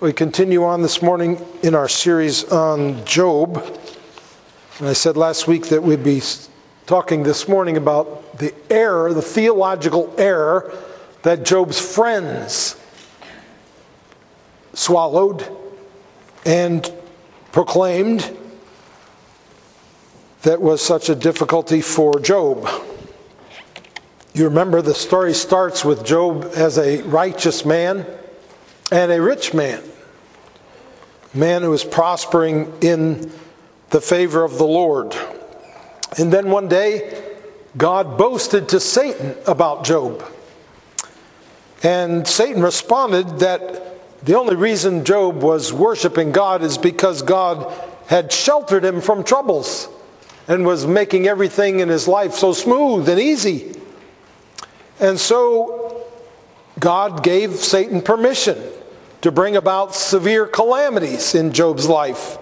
We continue on this morning in our series on Job. And I said last week that we'd be talking this morning about the error, the theological error that Job's friends swallowed and proclaimed that was such a difficulty for Job. You remember the story starts with Job as a righteous man and a rich man, man who was prospering in the favor of the Lord. And then one day, God boasted to Satan about Job. And Satan responded that the only reason Job was worshiping God is because God had sheltered him from troubles and was making everything in his life so smooth and easy. And so God gave Satan permission to bring about severe calamities in Job's life.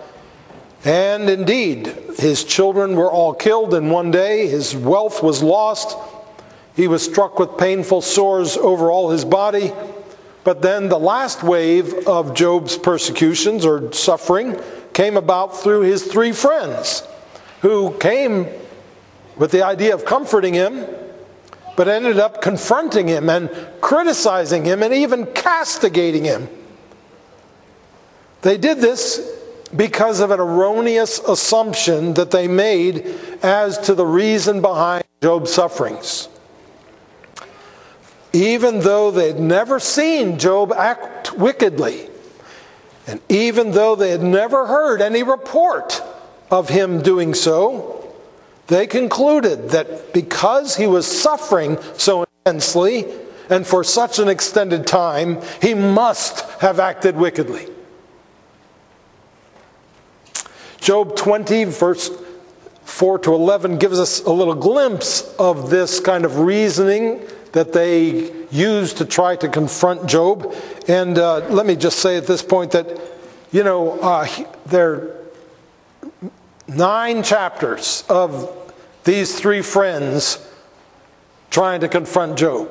And indeed, his children were all killed in one day, his wealth was lost, he was struck with painful sores over all his body. But then the last wave of Job's persecutions or suffering came about through his three friends who came with the idea of comforting him but ended up confronting him and criticizing him and even castigating him. They did this because of an erroneous assumption that they made as to the reason behind Job's sufferings. Even though they'd never seen Job act wickedly, and even though they had never heard any report of him doing so, they concluded that because he was suffering so intensely and for such an extended time, he must have acted wickedly. Job 20, verse 4 to 11, gives us a little glimpse of this kind of reasoning that they used to try to confront Job. And uh, let me just say at this point that, you know, uh, there nine chapters of these three friends trying to confront Job.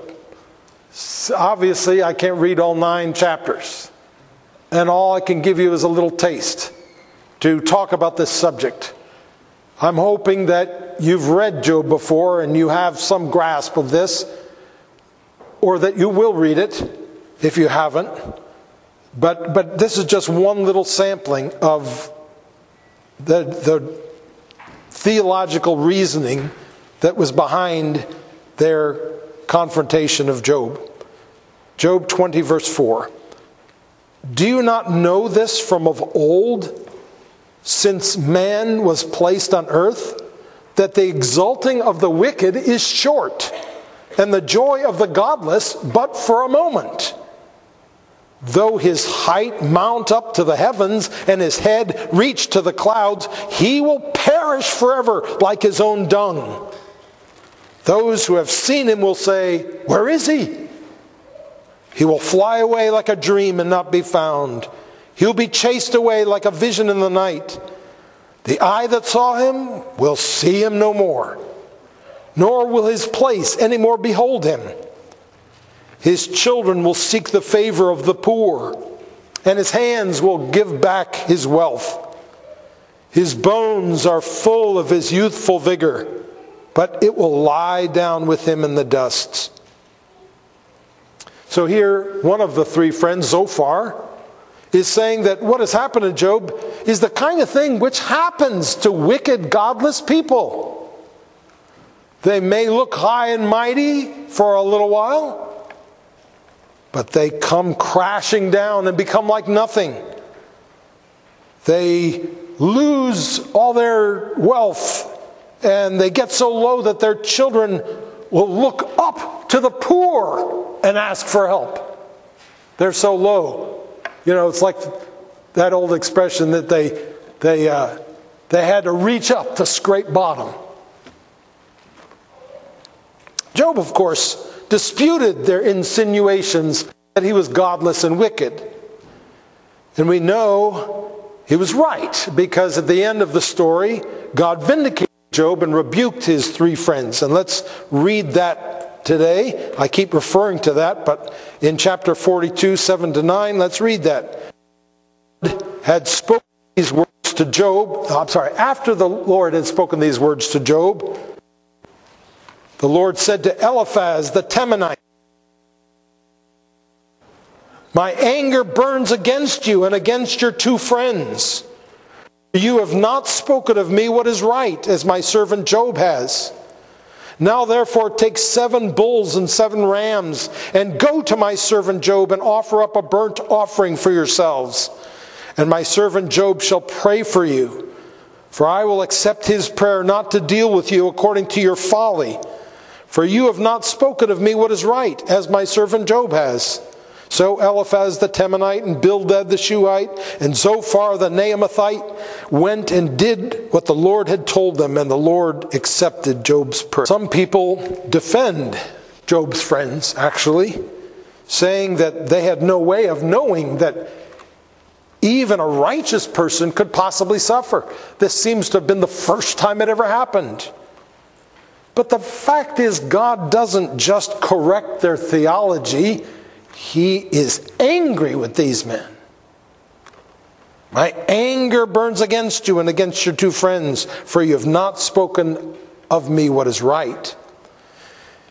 Obviously, I can't read all nine chapters, and all I can give you is a little taste to talk about this subject. I'm hoping that you've read Job before and you have some grasp of this, or that you will read it if you haven't. But, but this is just one little sampling of the, the theological reasoning that was behind their confrontation of Job. Job 20, verse 4. Do you not know this from of old, since man was placed on earth, that the exulting of the wicked is short, and the joy of the godless but for a moment? Though his height mount up to the heavens and his head reach to the clouds, he will perish forever like his own dung. Those who have seen him will say, Where is he? He will fly away like a dream and not be found. He'll be chased away like a vision in the night. The eye that saw him will see him no more, nor will his place any more behold him. His children will seek the favor of the poor, and his hands will give back his wealth. His bones are full of his youthful vigor, but it will lie down with him in the dust. So, here, one of the three friends, Zophar, is saying that what has happened to Job is the kind of thing which happens to wicked, godless people. They may look high and mighty for a little while, but they come crashing down and become like nothing. They lose all their wealth and they get so low that their children will look up to the poor and ask for help. They're so low. You know, it's like that old expression that they, they, uh, they had to reach up to scrape bottom. Job, of course, disputed their insinuations that he was godless and wicked. And we know he was right because at the end of the story, God vindicated Job and rebuked his three friends. And let's read that today. I keep referring to that, but in chapter 42, 7 to 9, let's read that. had spoken these words to Job, I'm sorry, after the Lord had spoken these words to Job, the Lord said to Eliphaz the Temanite, My anger burns against you and against your two friends. You have not spoken of me what is right, as my servant Job has. Now, therefore, take seven bulls and seven rams, and go to my servant Job and offer up a burnt offering for yourselves. And my servant Job shall pray for you. For I will accept his prayer not to deal with you according to your folly. For you have not spoken of me what is right, as my servant Job has. So Eliphaz the Temanite and Bildad the Shuhite and Zophar the Naamathite went and did what the Lord had told them, and the Lord accepted Job's prayer. Some people defend Job's friends, actually, saying that they had no way of knowing that even a righteous person could possibly suffer. This seems to have been the first time it ever happened. But the fact is, God doesn't just correct their theology he is angry with these men. My anger burns against you and against your two friends, for you have not spoken of me what is right.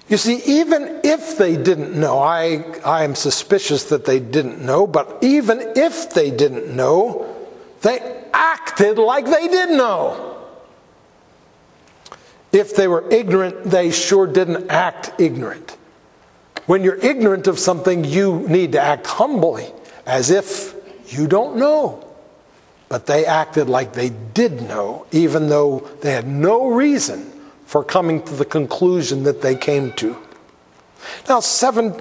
You see, even if they didn't know, I, I am suspicious that they didn't know, but even if they didn't know, they acted like they did know. If they were ignorant, they sure didn't act ignorant. When you're ignorant of something, you need to act humbly, as if you don't know. But they acted like they did know, even though they had no reason for coming to the conclusion that they came to. Now, seven,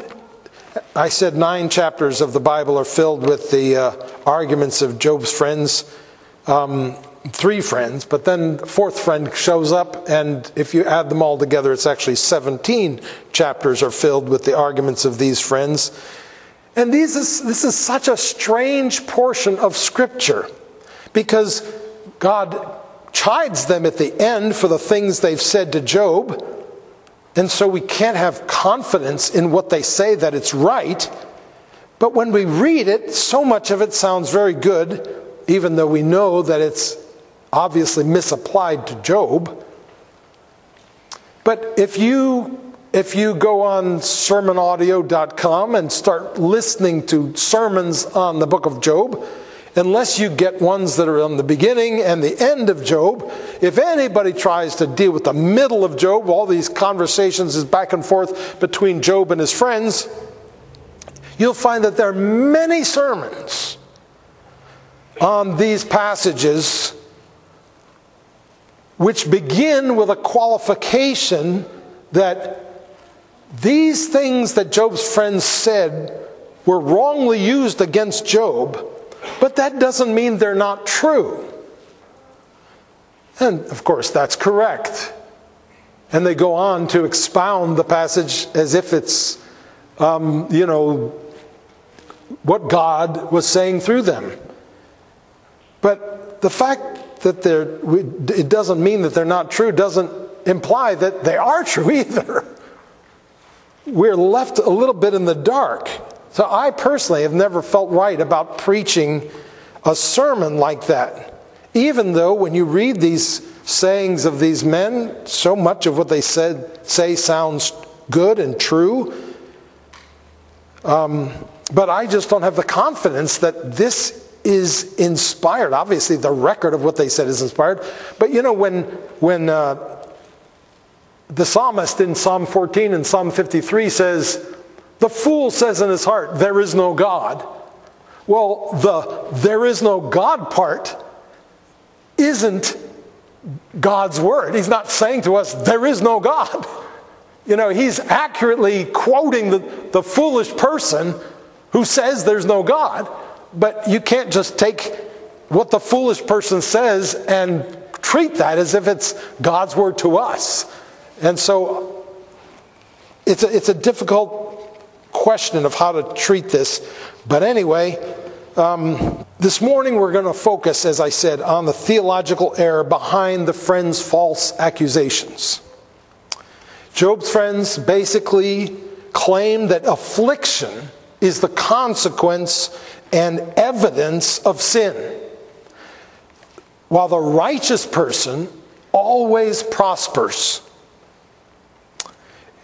I said nine chapters of the Bible are filled with the uh, arguments of Job's friends. Um, three friends, but then the fourth friend shows up, and if you add them all together, it's actually 17 chapters are filled with the arguments of these friends. And these is, this is such a strange portion of Scripture because God chides them at the end for the things they've said to Job. And so we can't have confidence in what they say that it's right. But when we read it, so much of it sounds very good, even though we know that it's obviously misapplied to Job. But if you if you go on sermonaudio.com and start listening to sermons on the book of Job, unless you get ones that are on the beginning and the end of Job, if anybody tries to deal with the middle of Job, all these conversations is back and forth between Job and his friends, you'll find that there are many sermons on these passages which begin with a qualification that these things that Job's friends said were wrongly used against Job, but that doesn't mean they're not true. And of course, that's correct. And they go on to expound the passage as if it's, um, you know, what God was saying through them. But the fact that they're, it doesn't mean that they're not true, doesn't imply that they are true either. We're left a little bit in the dark. So I personally have never felt right about preaching a sermon like that. Even though when you read these sayings of these men, so much of what they said say sounds good and true. Um, but I just don't have the confidence that this is inspired. Obviously, the record of what they said is inspired. But you know, when, when uh, the psalmist in Psalm 14 and Psalm 53 says, The fool says in his heart, There is no God. Well, the there is no God part isn't God's word. He's not saying to us, There is no God. You know, he's accurately quoting the, the foolish person who says there's no God. But you can't just take what the foolish person says and treat that as if it's God's word to us. And so it's a, it's a difficult question of how to treat this. But anyway, um, this morning we're going to focus, as I said, on the theological error behind the friends' false accusations. Job's friends basically claim that affliction is the consequence and evidence of sin. While the righteous person always prospers.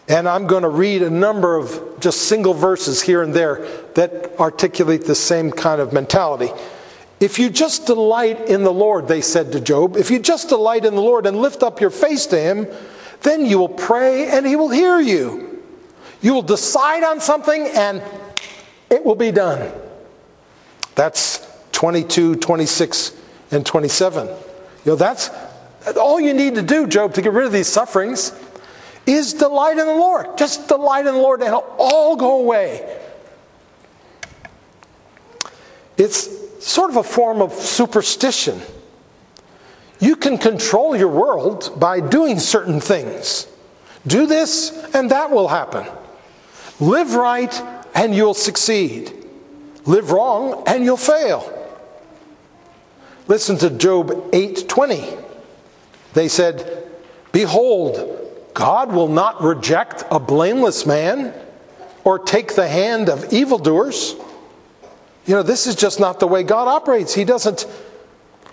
And I'm going to read a number of just single verses here and there that articulate the same kind of mentality. If you just delight in the Lord, they said to Job, if you just delight in the Lord and lift up your face to him, then you will pray and he will hear you. You will decide on something and it will be done. That's 22, 26, and 27. You know, that's all you need to do, Job, to get rid of these sufferings is delight in the Lord. Just delight in the Lord and it'll all go away. It's sort of a form of superstition. You can control your world by doing certain things. Do this, and that will happen. Live right, and you'll succeed. Live wrong, and you'll fail. Listen to Job 8:20. They said, "Behold, God will not reject a blameless man or take the hand of evildoers." You know, this is just not the way God operates. He doesn't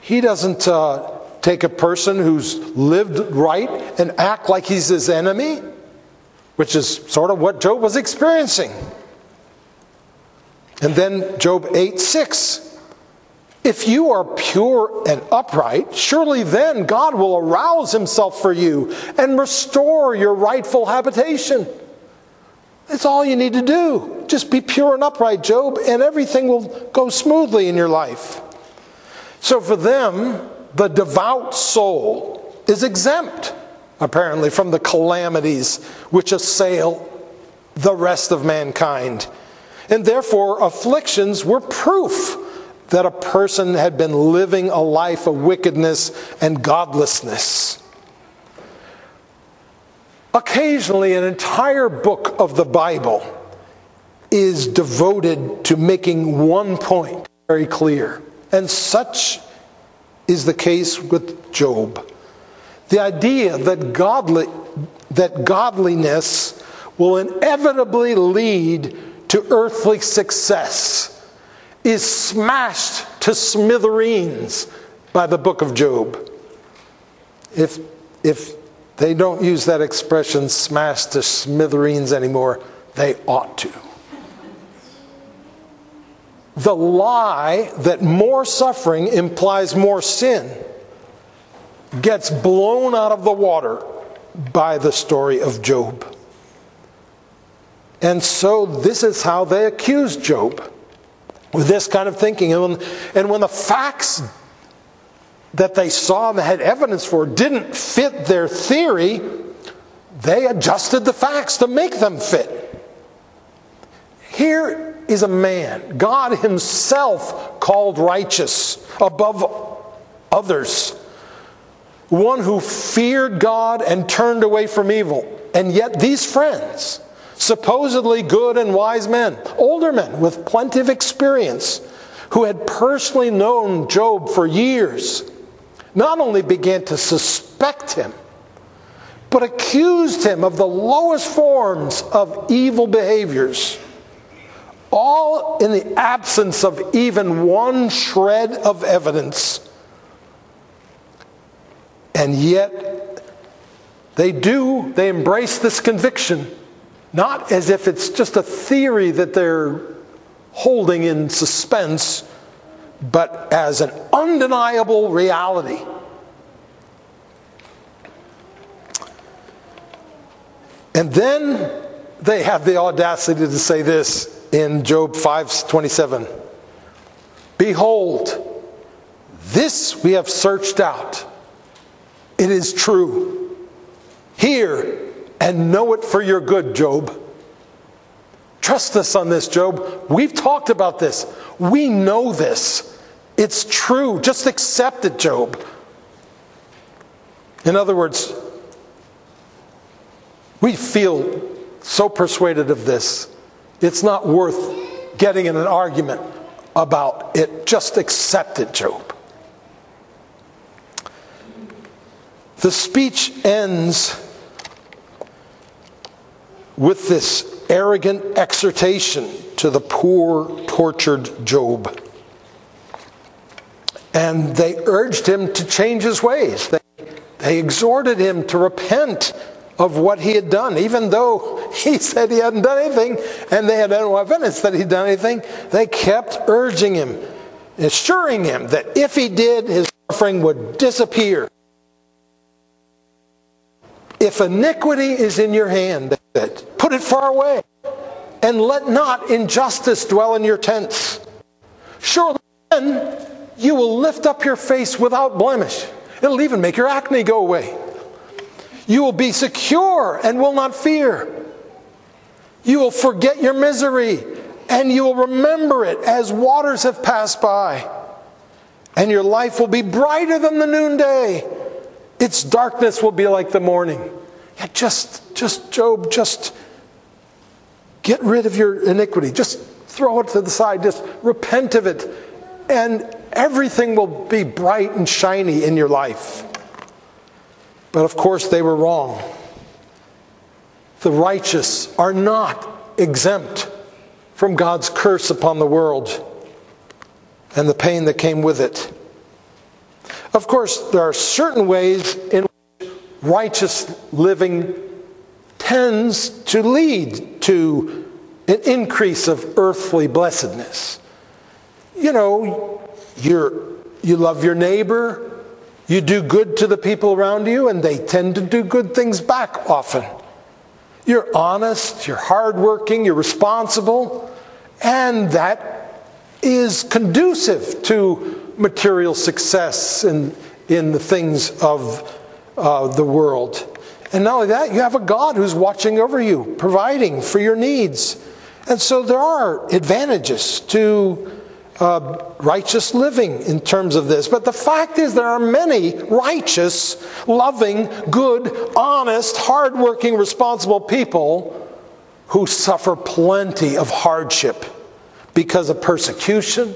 he doesn't uh, take a person who's lived right and act like he's his enemy, which is sort of what Job was experiencing. And then Job 8 6. If you are pure and upright, surely then God will arouse himself for you and restore your rightful habitation. That's all you need to do. Just be pure and upright, Job, and everything will go smoothly in your life. So for them, the devout soul is exempt, apparently, from the calamities which assail the rest of mankind. And therefore, afflictions were proof that a person had been living a life of wickedness and godlessness. Occasionally, an entire book of the Bible is devoted to making one point very clear. And such is the case with Job. The idea that, godly, that godliness will inevitably lead to earthly success is smashed to smithereens by the book of Job. If, if they don't use that expression, smashed to smithereens anymore, they ought to. The lie that more suffering implies more sin gets blown out of the water by the story of Job. And so, this is how they accuse Job with this kind of thinking. And when, and when the facts that they saw and had evidence for didn't fit their theory, they adjusted the facts to make them fit. Here is a man, God Himself called righteous above others, one who feared God and turned away from evil. And yet, these friends, supposedly good and wise men, older men with plenty of experience, who had personally known Job for years, not only began to suspect him, but accused him of the lowest forms of evil behaviors, all in the absence of even one shred of evidence. And yet, they do, they embrace this conviction not as if it's just a theory that they're holding in suspense, but as an undeniable reality. And then they have the audacity to say this in Job 5:27. Behold, this we have searched out. It is true. Hear and know it for your good, Job. Trust us on this, Job. We've talked about this. We know this. It's true. Just accept it, Job. In other words, we feel so persuaded of this, it's not worth getting in an argument about it. Just accept it, Job. The speech ends with this arrogant exhortation to the poor, tortured Job. And they urged him to change his ways. They, they exhorted him to repent of what he had done, even though he said he hadn't done anything and they had no evidence that he'd done anything. They kept urging him, assuring him that if he did, his suffering would disappear. If iniquity is in your hand, put it far away, and let not injustice dwell in your tents. Surely then you will lift up your face without blemish. It'll even make your acne go away. You will be secure and will not fear. You will forget your misery and you will remember it as waters have passed by. And your life will be brighter than the noonday. Its darkness will be like the morning. Yeah, just, just, Job, just get rid of your iniquity. Just throw it to the side. Just repent of it. And everything will be bright and shiny in your life. But of course, they were wrong. The righteous are not exempt from God's curse upon the world and the pain that came with it. Of course, there are certain ways in righteous living tends to lead to an increase of earthly blessedness. You know, you're, you love your neighbor, you do good to the people around you, and they tend to do good things back often. You're honest, you're hardworking, you're responsible, and that is conducive to material success in, in the things of uh, the world. And not only that, you have a God who's watching over you, providing for your needs. And so there are advantages to uh, righteous living in terms of this. But the fact is, there are many righteous, loving, good, honest, hardworking, responsible people who suffer plenty of hardship because of persecution,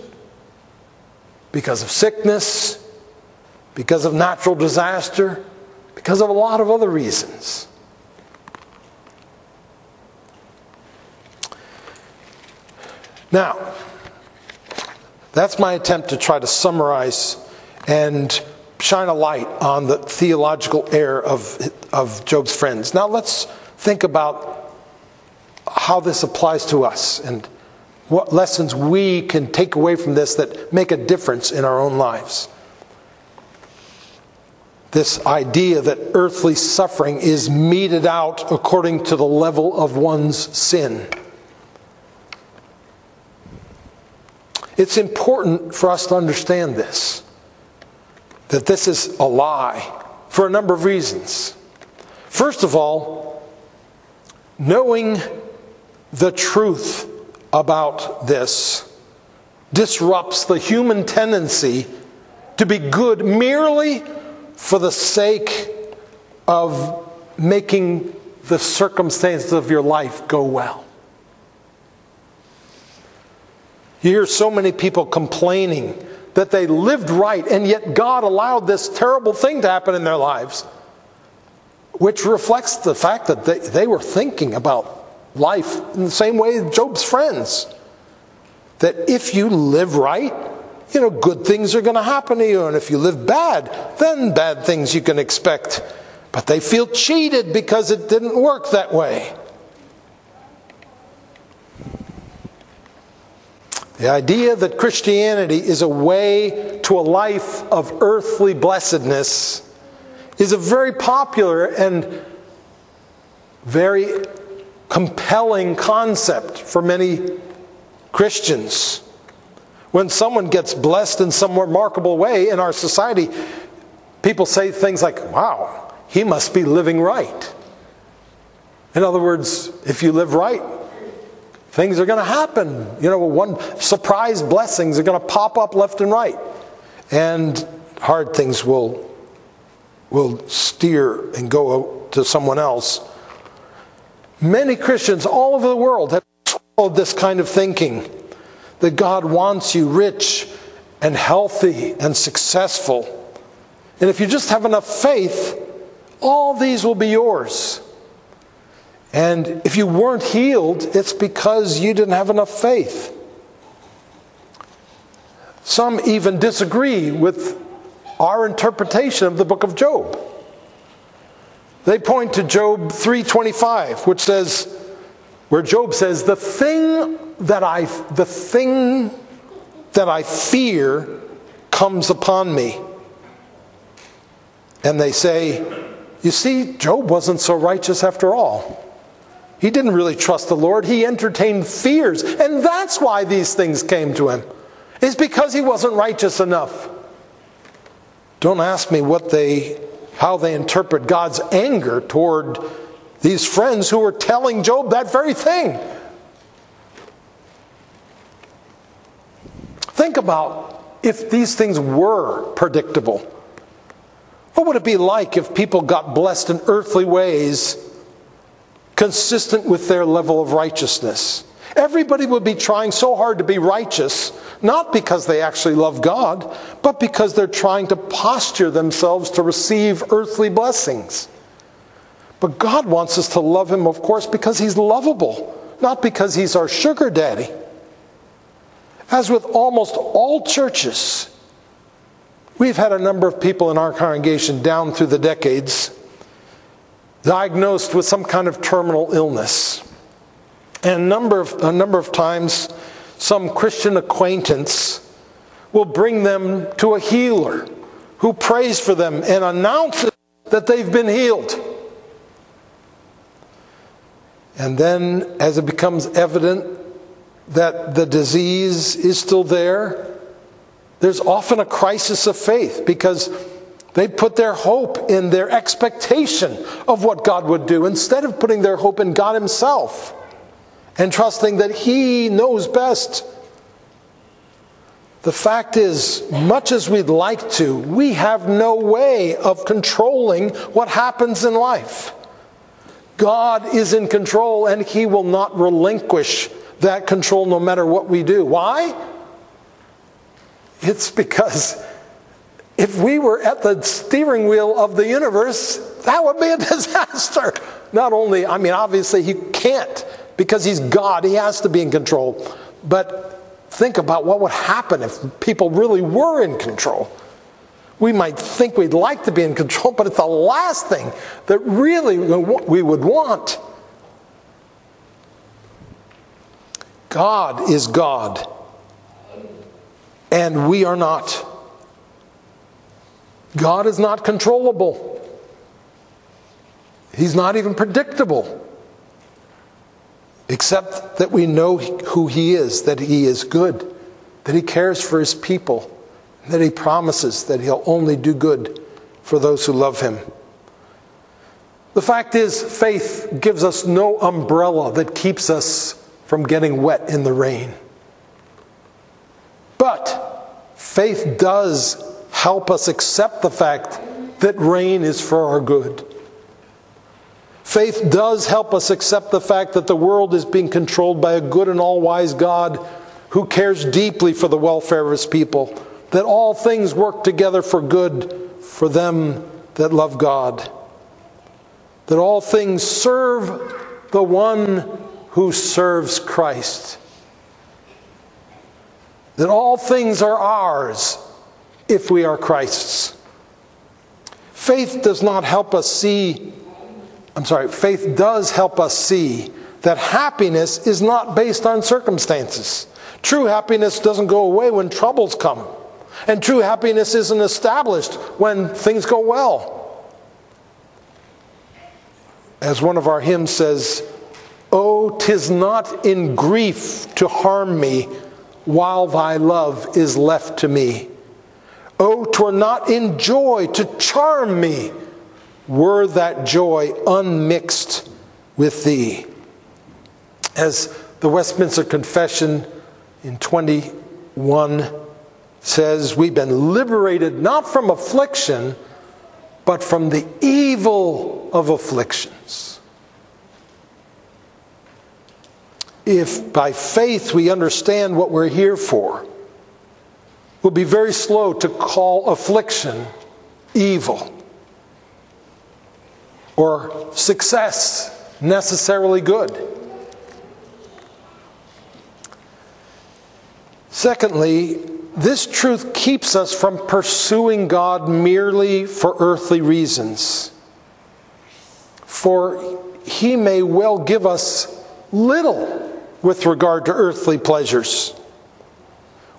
because of sickness, because of natural disaster, because of a lot of other reasons. Now, that's my attempt to try to summarize and shine a light on the theological error of, of Job's friends. Now let's think about how this applies to us and what lessons we can take away from this that make a difference in our own lives. This idea that earthly suffering is meted out according to the level of one's sin. It's important for us to understand this that this is a lie for a number of reasons. First of all, knowing the truth about this disrupts the human tendency to be good merely for the sake of making the circumstances of your life go well. You hear so many people complaining that they lived right, and yet God allowed this terrible thing to happen in their lives, which reflects the fact that they, they were thinking about life in the same way Job's friends. That if you live right, you know, good things are going to happen to you, and if you live bad, then bad things you can expect. But they feel cheated because it didn't work that way. The idea that Christianity is a way to a life of earthly blessedness is a very popular and very compelling concept for many Christians. When someone gets blessed in some remarkable way in our society, people say things like, wow, he must be living right. In other words, if you live right, Things are going to happen. You know, one surprise blessings are going to pop up left and right. And hard things will will steer and go to someone else. Many Christians all over the world have followed this kind of thinking that God wants you rich and healthy and successful. And if you just have enough faith, all these will be yours. And if you weren't healed, it's because you didn't have enough faith. Some even disagree with our interpretation of the book of Job. They point to Job 3:25, which says where Job says, "The thing that I the thing that I fear comes upon me." And they say, "You see, Job wasn't so righteous after all." He didn't really trust the Lord. He entertained fears. And that's why these things came to him. It's because he wasn't righteous enough. Don't ask me what they how they interpret God's anger toward these friends who were telling Job that very thing. Think about if these things were predictable. What would it be like if people got blessed in earthly ways consistent with their level of righteousness? Everybody would be trying so hard to be righteous, not because they actually love God, but because they're trying to posture themselves to receive earthly blessings. But God wants us to love Him, of course, because He's lovable, not because He's our sugar daddy. As with almost all churches, we've had a number of people in our congregation down through the decades diagnosed with some kind of terminal illness. And a number of, a number of times, some Christian acquaintance will bring them to a healer who prays for them and announces that they've been healed. And then, as it becomes evident that the disease is still there, there's often a crisis of faith because they put their hope in their expectation of what God would do instead of putting their hope in God Himself and trusting that He knows best. The fact is, much as we'd like to, we have no way of controlling what happens in life. God is in control and He will not relinquish that control no matter what we do. Why? It's because if we were at the steering wheel of the universe, that would be a disaster. Not only, I mean, obviously, He can't because he's God, he has to be in control. But think about what would happen if people really were in control. We might think we'd like to be in control, but it's the last thing that really we would want. God is God, and we are not. God is not controllable. He's not even predictable except that we know who He is, that He is good, that He cares for His people, that He promises that He'll only do good for those who love Him. The fact is, faith gives us no umbrella that keeps us from getting wet in the rain. But faith does help us accept the fact that rain is for our good. Faith does help us accept the fact that the world is being controlled by a good and all wise God who cares deeply for the welfare of his people, that all things work together for good for them that love God, that all things serve the one who serves Christ, that all things are ours if we are Christ's. Faith does not help us see I'm sorry, faith does help us see that happiness is not based on circumstances. True happiness doesn't go away when troubles come. And true happiness isn't established when things go well. As one of our hymns says, Oh, tis not in grief to harm me while thy love is left to me. Oh, twere not in joy to charm me were that joy unmixed with thee. As the Westminster Confession in 21 says, we've been liberated not from affliction, but from the evil of afflictions. If by faith we understand what we're here for, we'll be very slow to call affliction evil or success necessarily good. Secondly, this truth keeps us from pursuing God merely for earthly reasons. For he may well give us little with regard to earthly pleasures.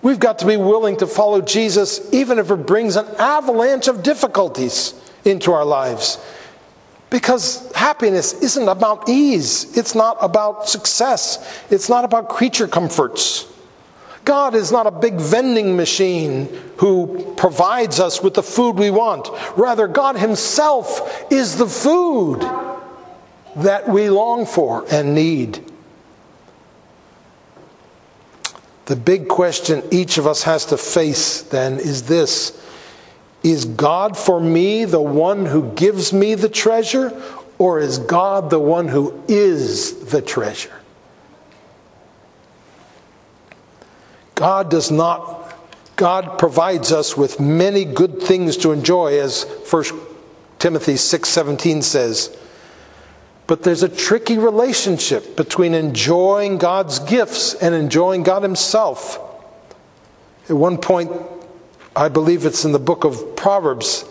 We've got to be willing to follow Jesus even if it brings an avalanche of difficulties into our lives. Because happiness isn't about ease, it's not about success, it's not about creature comforts. God is not a big vending machine who provides us with the food we want. Rather, God Himself is the food that we long for and need. The big question each of us has to face then is this Is God for me the one who gives me the treasure, or is God the one who is the treasure? God does not, God provides us with many good things to enjoy, as 1 Timothy 6:17 says. But there's a tricky relationship between enjoying God's gifts and enjoying God Himself. At one point, I believe it's in the book of Proverbs,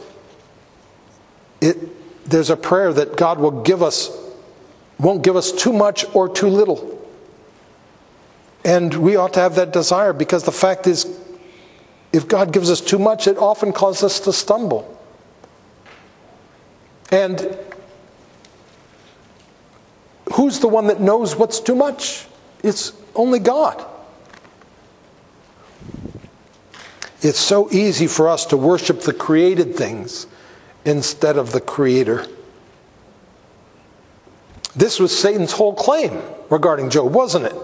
it, there's a prayer that God will give us, won't give us too much or too little. And we ought to have that desire because the fact is, if God gives us too much, it often causes us to stumble. And who's the one that knows what's too much? It's only God. It's so easy for us to worship the created things instead of the Creator. This was Satan's whole claim regarding Job, wasn't it?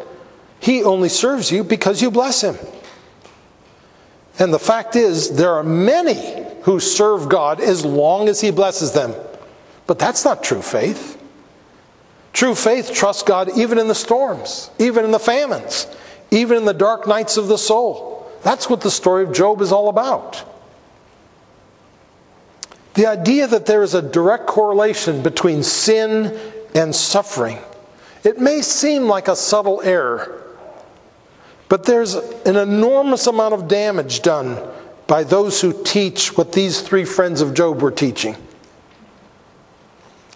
He only serves you because you bless him. And the fact is, there are many who serve God as long as he blesses them. But that's not true faith. True faith trusts God even in the storms, even in the famines, even in the dark nights of the soul. That's what the story of Job is all about. The idea that there is a direct correlation between sin and suffering, it may seem like a subtle error, but there's an enormous amount of damage done by those who teach what these three friends of Job were teaching.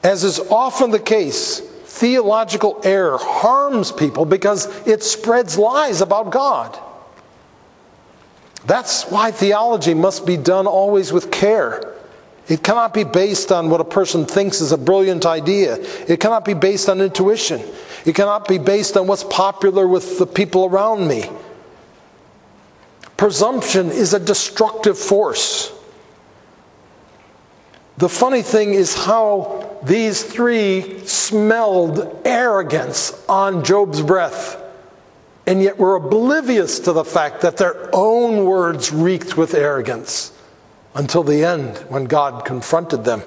As is often the case, theological error harms people because it spreads lies about God. That's why theology must be done always with care. It cannot be based on what a person thinks is a brilliant idea. It cannot be based on intuition. It cannot be based on what's popular with the people around me. Presumption is a destructive force. The funny thing is how these three smelled arrogance on Job's breath, and yet were oblivious to the fact that their own words reeked with arrogance until the end when God confronted them.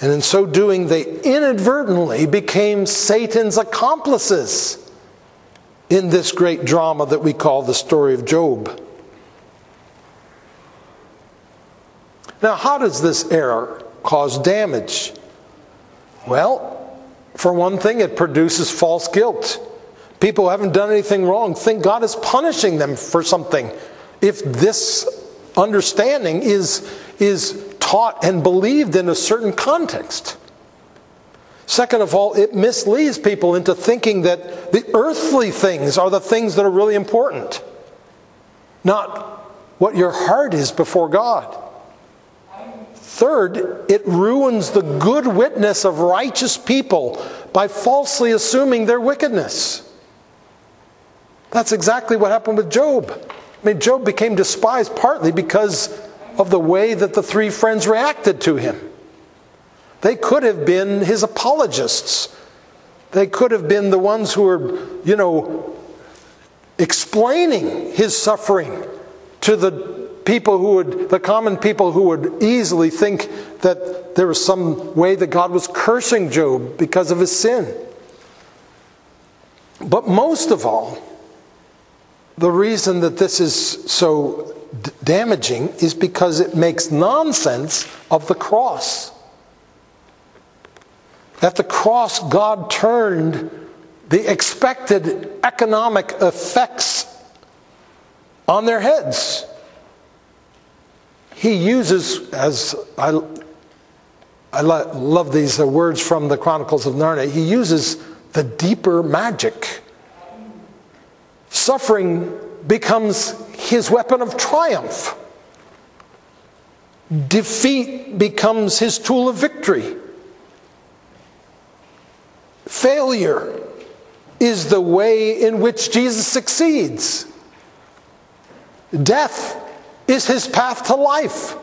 And in so doing, they inadvertently became Satan's accomplices in this great drama that we call the story of Job. Now, how does this error cause damage? Well, for one thing, it produces false guilt. People who haven't done anything wrong think God is punishing them for something. If this understanding is, is taught and believed in a certain context. Second of all, it misleads people into thinking that the earthly things are the things that are really important, not what your heart is before God. Third, it ruins the good witness of righteous people by falsely assuming their wickedness. That's exactly what happened with Job. I mean, Job became despised partly because of the way that the three friends reacted to him. They could have been his apologists. They could have been the ones who were, you know, explaining his suffering to the people who would, the common people who would easily think that there was some way that God was cursing Job because of his sin. But most of all, the reason that this is so d- damaging is because it makes nonsense of the cross. At the cross, God turned the expected economic effects on their heads. He uses, as I, I love these uh, words from the Chronicles of Narnia, he uses the deeper magic. Suffering becomes his weapon of triumph. Defeat becomes his tool of victory. Failure is the way in which Jesus succeeds. Death is his path to life.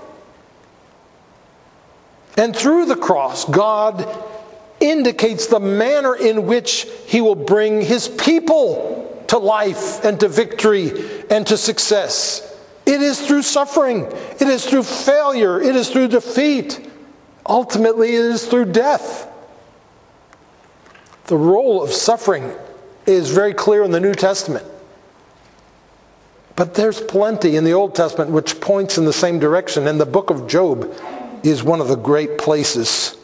And through the cross, God indicates the manner in which he will bring his people to life and to victory and to success. It is through suffering, it is through failure, it is through defeat. Ultimately, it is through death. The role of suffering is very clear in the New Testament. But there's plenty in the Old Testament which points in the same direction, and the book of Job is one of the great places.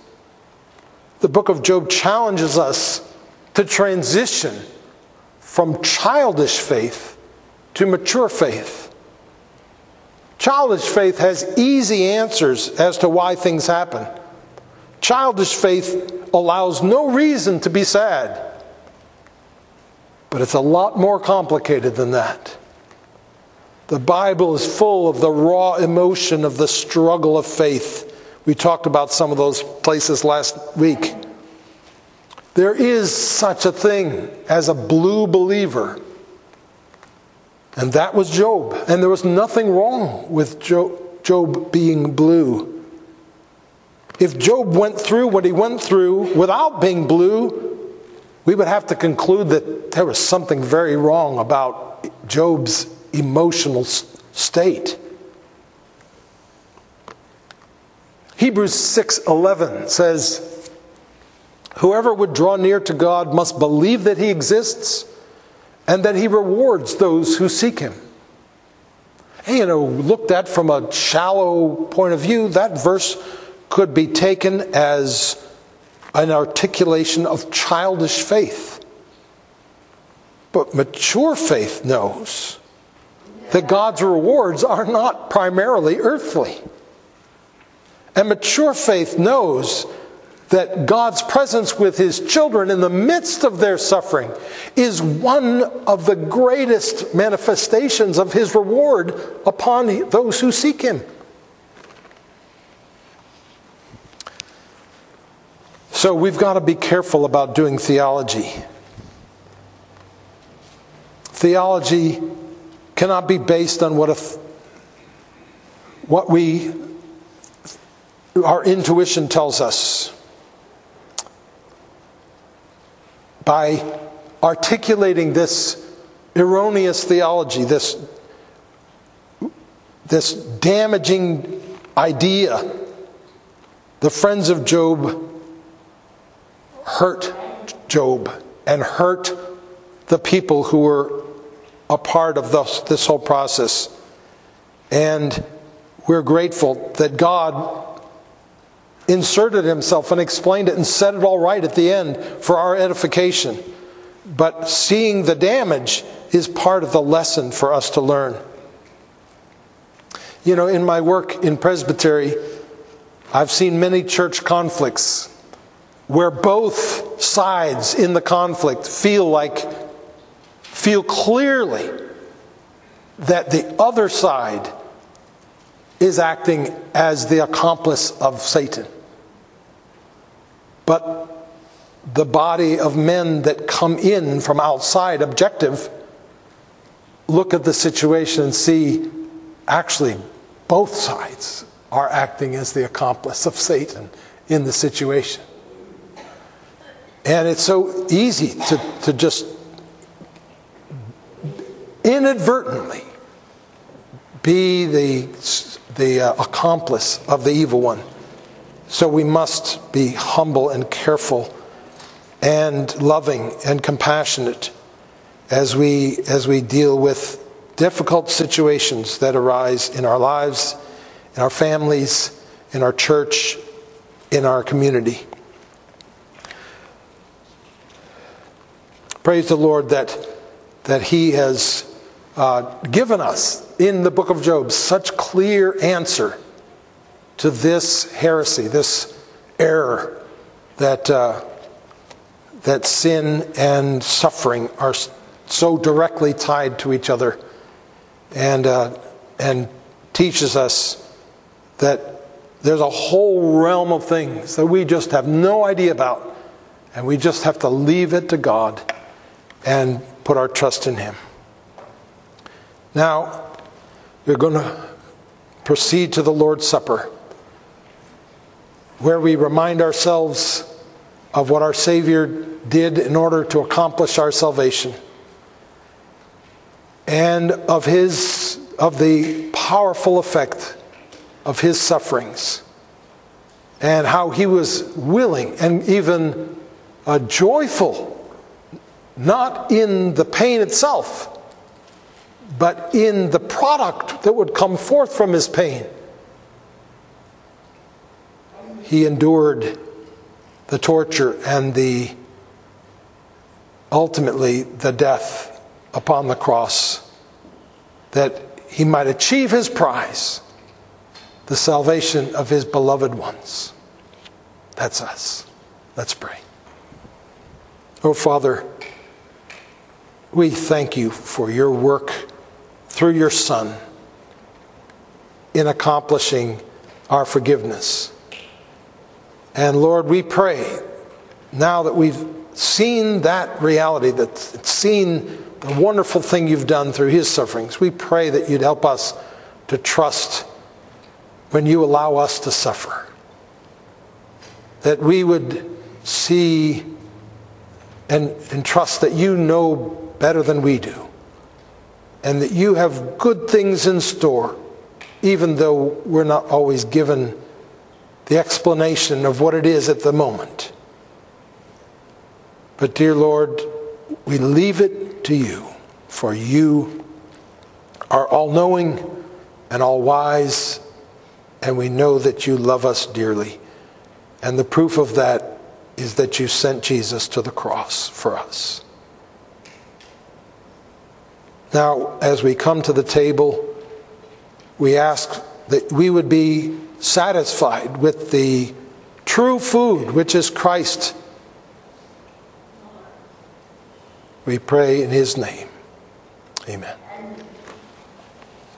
The book of Job challenges us to transition from childish faith to mature faith. Childish faith has easy answers as to why things happen. Childish faith allows no reason to be sad. But it's a lot more complicated than that. The Bible is full of the raw emotion of the struggle of faith. We talked about some of those places last week. There is such a thing as a blue believer. And that was Job. And there was nothing wrong with Job being blue. If Job went through what he went through without being blue, we would have to conclude that there was something very wrong about Job's emotional state. Hebrews 6:11 says, "Whoever would draw near to God must believe that he exists and that he rewards those who seek him." And, you know, looked at from a shallow point of view, that verse could be taken as an articulation of childish faith. But mature faith knows that God's rewards are not primarily earthly. And mature faith knows that God's presence with his children in the midst of their suffering is one of the greatest manifestations of his reward upon those who seek him. So we've got to be careful about doing theology. Theology cannot be based on what, if, what we, our intuition tells us. By articulating this erroneous theology, this, this damaging idea, the friends of Job hurt Job and hurt the people who were a part of this, this whole process. And we're grateful that God inserted himself and explained it and set it all right at the end for our edification. But seeing the damage is part of the lesson for us to learn. You know, in my work in presbytery, I've seen many church conflicts where both sides in the conflict feel like feel clearly that the other side is acting as the accomplice of Satan. But the body of men that come in from outside, objective, look at the situation and see actually both sides are acting as the accomplice of Satan in the situation. And it's so easy to, to just inadvertently be the, the uh, accomplice of the evil one. So we must be humble and careful and loving and compassionate as we, as we deal with difficult situations that arise in our lives, in our families, in our church, in our community. Praise the Lord that, that He has uh, given us in the book of Job such clear answer to this heresy, this error that, uh, that sin and suffering are so directly tied to each other and, uh, and teaches us that there's a whole realm of things that we just have no idea about, and we just have to leave it to God and put our trust in Him. Now, we're going to proceed to the Lord's Supper, where we remind ourselves of what our Savior did in order to accomplish our salvation and of his of the powerful effect of his sufferings and how he was willing and even uh, joyful not in the pain itself but in the product that would come forth from his pain he endured the torture and the ultimately the death upon the cross that he might achieve his prize, the salvation of his beloved ones. That's us. Let's pray. Oh, Father, we thank you for your work through your Son in accomplishing our forgiveness. And Lord, we pray now that we've seen that reality, that seen the wonderful thing you've done through his sufferings. We pray that you'd help us to trust when you allow us to suffer. That we would see and, and trust that you know better than we do. And that you have good things in store, even though we're not always given the explanation of what it is at the moment. But, dear Lord, we leave it to you, for you are all knowing and all wise, and we know that you love us dearly. And the proof of that is that you sent Jesus to the cross for us. Now, as we come to the table, we ask that we would be satisfied with the true food, which is Christ We pray in his name. Amen.